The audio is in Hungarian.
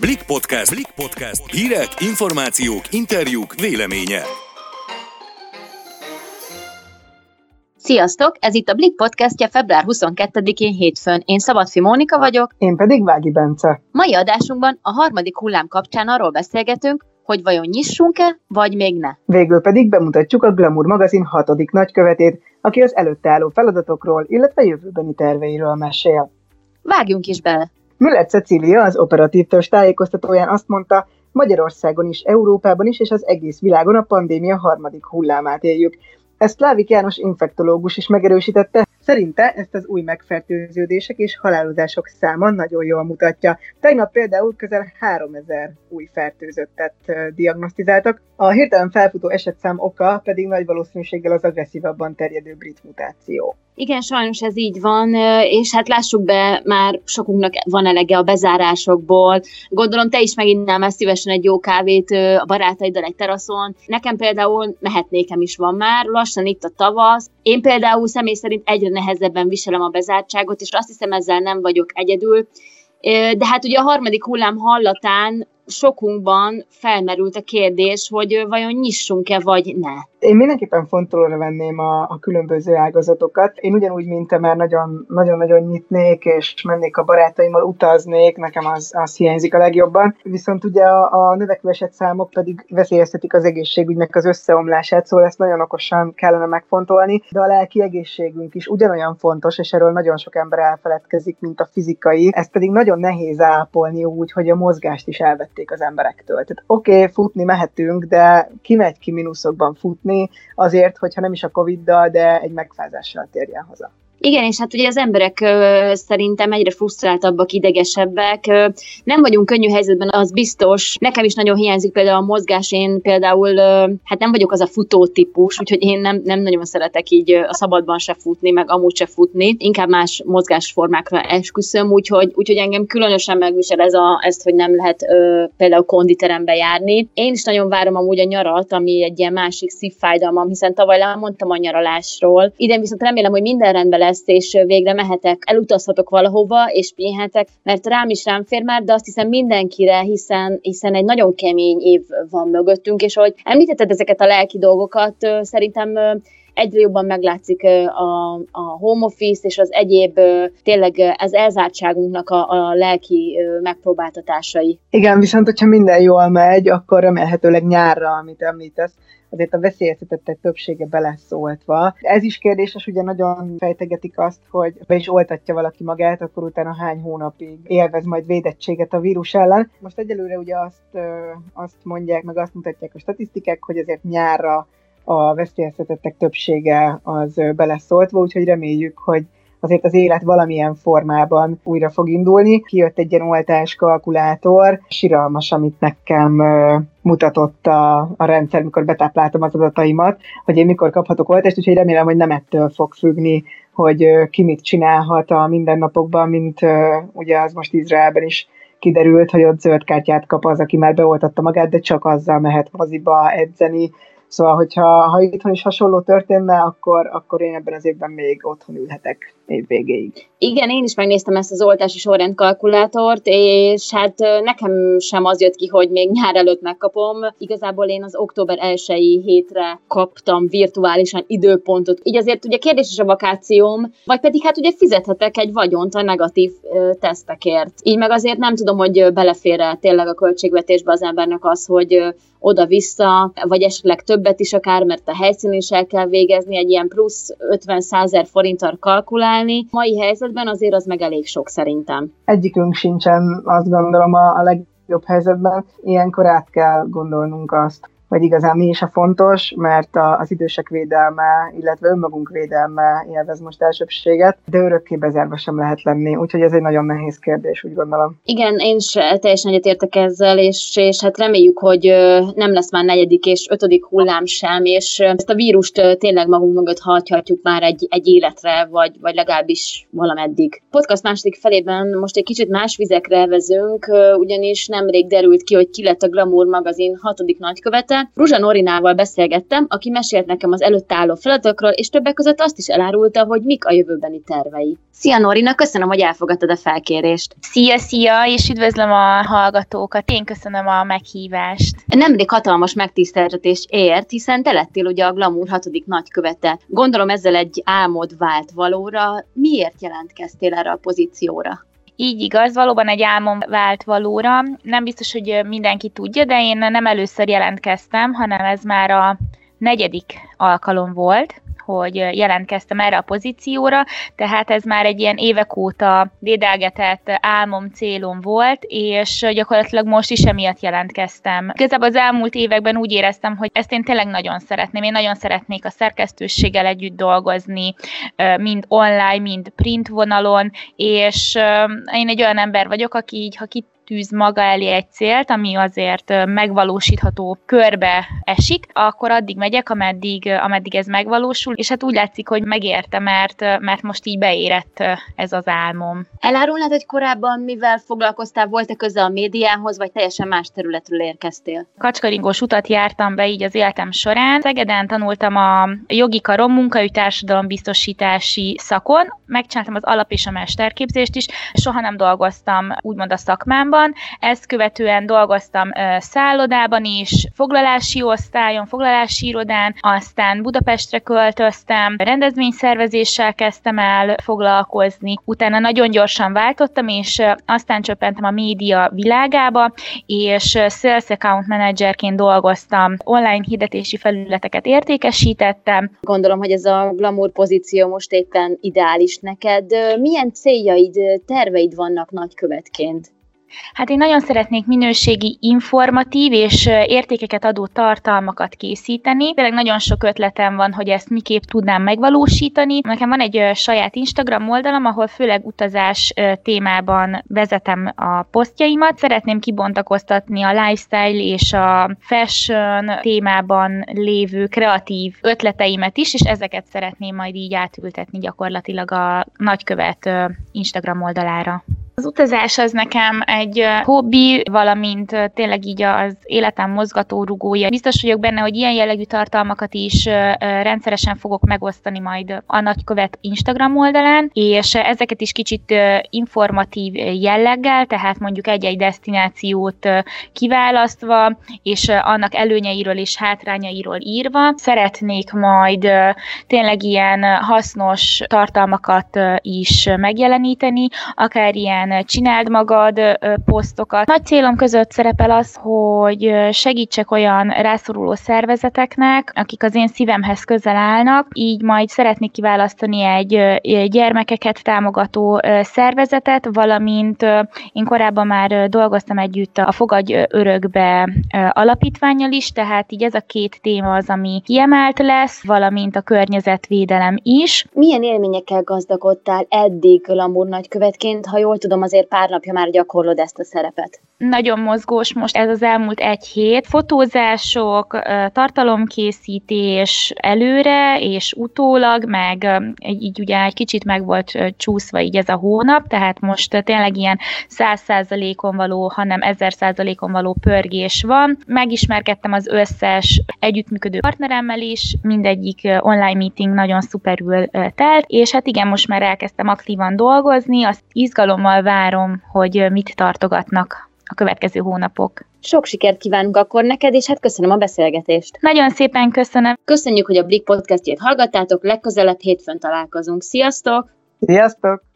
Blik Podcast. Blik Podcast. Hírek, információk, interjúk, véleménye. Sziasztok! Ez itt a Blik podcastja február 22-én hétfőn. Én Szabadfi Mónika vagyok. Én pedig Vági Bence. Mai adásunkban a harmadik hullám kapcsán arról beszélgetünk, hogy vajon nyissunk-e, vagy még ne. Végül pedig bemutatjuk a Glamour magazin hatodik nagykövetét, aki az előtte álló feladatokról, illetve jövőbeni terveiről mesél. Vágjunk is bele! Müller Cecília, az operatív törzs tájékoztatóján azt mondta, Magyarországon is, Európában is, és az egész világon a pandémia harmadik hullámát éljük. Ezt Lávik János infektológus is megerősítette, Szerinte ezt az új megfertőződések és halálozások száma nagyon jól mutatja. Tegnap például közel 3000 új fertőzöttet diagnosztizáltak, a hirtelen felfutó esetszám oka pedig nagy valószínűséggel az agresszívabban terjedő brit mutáció. Igen, sajnos ez így van, és hát lássuk be, már sokunknak van elege a bezárásokból. Gondolom, te is meginnál szívesen egy jó kávét a barátaiddal egy teraszon. Nekem például mehetnékem is van már, lassan itt a tavasz. Én például személy szerint egyre nehezebben viselem a bezártságot, és azt hiszem ezzel nem vagyok egyedül. De hát ugye a harmadik hullám hallatán sokunkban felmerült a kérdés, hogy vajon nyissunk-e, vagy ne. Én mindenképpen fontolóra venném a, a különböző ágazatokat. Én ugyanúgy, mint te már nagyon-nagyon nyitnék, és mennék a barátaimmal, utaznék, nekem az, az hiányzik a legjobban. Viszont ugye a, a növekvő számok pedig veszélyeztetik az egészségügynek az összeomlását, szóval ezt nagyon okosan kellene megfontolni, de a lelki egészségünk is ugyanolyan fontos, és erről nagyon sok ember elfeledkezik, mint a fizikai. Ezt pedig nagyon nehéz ápolni úgy, hogy a mozgást is elvették az emberektől. Tehát oké, okay, futni mehetünk, de ki megy ki mínuszokban futni, jutni azért, hogyha nem is a Covid-dal, de egy megfázással térjen haza. Igen, és hát ugye az emberek ö, szerintem egyre frusztráltabbak, idegesebbek. Ö, nem vagyunk könnyű helyzetben, az biztos. Nekem is nagyon hiányzik például a mozgás. Én például, ö, hát nem vagyok az a futó típus, úgyhogy én nem, nem nagyon szeretek így a szabadban se futni, meg amúgy se futni. Inkább más mozgásformákra esküszöm, úgyhogy, úgyhogy engem különösen megvisel ez a, ezt, hogy nem lehet ö, például konditerembe járni. Én is nagyon várom amúgy a nyarat, ami egy ilyen másik szívfájdalmam, hiszen tavaly lemondtam a nyaralásról. Idén viszont remélem, hogy minden rendben lesz, és végre mehetek, elutazhatok valahova, és pihenhetek, mert rám is rám fér már, de azt hiszem mindenkire, hiszen, hiszen egy nagyon kemény év van mögöttünk, és ahogy említetted ezeket a lelki dolgokat, szerintem egyre jobban meglátszik a, a home office és az egyéb tényleg az elzártságunknak a, a lelki megpróbáltatásai. Igen, viszont hogyha minden jól megy, akkor remélhetőleg nyárra, amit említesz, azért a veszélyeztetettek többsége beleszóltva. Ez is kérdéses, ugye nagyon fejtegetik azt, hogy be is oltatja valaki magát, akkor utána hány hónapig élvez majd védettséget a vírus ellen. Most egyelőre ugye azt, azt mondják, meg azt mutatják a statisztikák, hogy azért nyárra a veszélyeztetettek többsége az beleszóltva, úgyhogy reméljük, hogy azért az élet valamilyen formában újra fog indulni. Kijött egy ilyen oltás kalkulátor, siralmas, amit nekem mutatott a, a rendszer, mikor betápláltam az adataimat, hogy én mikor kaphatok oltást, úgyhogy remélem, hogy nem ettől fog függni, hogy ki mit csinálhat a mindennapokban, mint ugye az most Izraelben is kiderült, hogy ott zöld kártyát kap az, aki már beoltatta magát, de csak azzal mehet moziba edzeni, Szóval, hogyha ha itthon is hasonló történne, akkor, akkor én ebben az évben még otthon ülhetek év. Igen, én is megnéztem ezt az oltási sorrendkalkulátort, és hát nekem sem az jött ki, hogy még nyár előtt megkapom. Igazából én az október 1 hétre kaptam virtuálisan időpontot. Így azért ugye kérdéses a vakációm, vagy pedig hát ugye fizethetek egy vagyont a negatív ö, tesztekért. Így meg azért nem tudom, hogy belefér tényleg a költségvetésbe az embernek az, hogy oda-vissza, vagy esetleg többet is akár, mert a helyszínen is el kell végezni, egy ilyen plusz 50 százer forinttal kalkulálni. Mai helyzetben azért az meg elég sok szerintem. Egyikünk sincsen, azt gondolom, a, a legjobb helyzetben. Ilyenkor át kell gondolnunk azt, vagy igazán mi is a fontos, mert a, az idősek védelme, illetve önmagunk védelme élvez most elsőbséget, de örökké bezárva sem lehet lenni, úgyhogy ez egy nagyon nehéz kérdés, úgy gondolom. Igen, én is teljesen egyetértek ezzel, és, és hát reméljük, hogy nem lesz már negyedik és ötödik hullám sem, és ezt a vírust tényleg magunk mögött hagyhatjuk már egy, egy életre, vagy, vagy legalábbis valameddig. Podcast második felében most egy kicsit más vizekre vezünk, ugyanis nemrég derült ki, hogy ki lett a Glamour magazin hatodik nagykövete, illetve Ruzsa Norinával beszélgettem, aki mesélt nekem az előtt álló feladatokról, és többek között azt is elárulta, hogy mik a jövőbeni tervei. Szia Norina, köszönöm, hogy elfogadtad a felkérést. Szia, szia, és üdvözlöm a hallgatókat. Én köszönöm a meghívást. Nemrég hatalmas megtiszteltetés ért, hiszen te lettél ugye a Glamour hatodik nagykövete. Gondolom ezzel egy álmod vált valóra. Miért jelentkeztél erre a pozícióra? Így igaz, valóban egy álmom vált valóra. Nem biztos, hogy mindenki tudja, de én nem először jelentkeztem, hanem ez már a negyedik alkalom volt, hogy jelentkeztem erre a pozícióra, tehát ez már egy ilyen évek óta dédelgetett álmom, célom volt, és gyakorlatilag most is emiatt jelentkeztem. Igazából az elmúlt években úgy éreztem, hogy ezt én tényleg nagyon szeretném. Én nagyon szeretnék a szerkesztőséggel együtt dolgozni, mind online, mind print vonalon, és én egy olyan ember vagyok, aki így, ha kit tűz maga elé egy célt, ami azért megvalósítható körbe esik, akkor addig megyek, ameddig, ameddig ez megvalósul, és hát úgy látszik, hogy megérte, mert, mert most így beérett ez az álmom. Elárulnád, hogy korábban mivel foglalkoztál, volt-e köze a médiához, vagy teljesen más területről érkeztél? Kacskaringós utat jártam be így az életem során. Szegeden tanultam a jogi karom munkaügy biztosítási szakon, megcsináltam az alap és a mesterképzést is, soha nem dolgoztam úgymond a szakmámban, Budapesten, ezt követően dolgoztam szállodában is, foglalási osztályon, foglalási irodán, aztán Budapestre költöztem, rendezvényszervezéssel kezdtem el foglalkozni, utána nagyon gyorsan váltottam, és aztán csöppentem a média világába, és Sales Account Managerként dolgoztam, online hirdetési felületeket értékesítettem. Gondolom, hogy ez a glamour pozíció most éppen ideális neked. Milyen céljaid, terveid vannak nagykövetként? Hát én nagyon szeretnék minőségi, informatív és értékeket adó tartalmakat készíteni. Tényleg nagyon sok ötletem van, hogy ezt miképp tudnám megvalósítani. Nekem van egy saját Instagram oldalam, ahol főleg utazás témában vezetem a posztjaimat. Szeretném kibontakoztatni a lifestyle és a fashion témában lévő kreatív ötleteimet is, és ezeket szeretném majd így átültetni gyakorlatilag a nagykövet Instagram oldalára. Az utazás az nekem egy hobbi, valamint tényleg így az életem mozgatórugója. Biztos vagyok benne, hogy ilyen jellegű tartalmakat is rendszeresen fogok megosztani majd a nagykövet Instagram oldalán, és ezeket is kicsit informatív jelleggel, tehát mondjuk egy-egy destinációt kiválasztva, és annak előnyeiről és hátrányairól írva. Szeretnék majd tényleg ilyen hasznos tartalmakat is megjeleníteni, akár ilyen ilyen csináld magad posztokat. Nagy célom között szerepel az, hogy segítsek olyan rászoruló szervezeteknek, akik az én szívemhez közel állnak, így majd szeretnék kiválasztani egy gyermekeket támogató szervezetet, valamint én korábban már dolgoztam együtt a Fogadj Örökbe alapítványjal is, tehát így ez a két téma az, ami kiemelt lesz, valamint a környezetvédelem is. Milyen élményekkel gazdagodtál eddig Lambur nagykövetként, ha jól tudom, tudom, azért pár napja már gyakorlod ezt a szerepet. Nagyon mozgós most ez az elmúlt egy hét. Fotózások, tartalomkészítés előre és utólag, meg így ugye egy kicsit meg volt csúszva így ez a hónap, tehát most tényleg ilyen száz százalékon való, hanem ezer százalékon való pörgés van. Megismerkedtem az összes együttműködő partneremmel is, mindegyik online meeting nagyon szuperül telt, és hát igen, most már elkezdtem aktívan dolgozni, azt izgalommal várom, hogy mit tartogatnak a következő hónapok. Sok sikert kívánunk akkor neked, és hát köszönöm a beszélgetést. Nagyon szépen köszönöm. Köszönjük, hogy a Blik podcastjét hallgattátok, legközelebb hétfőn találkozunk. Sziasztok! Sziasztok!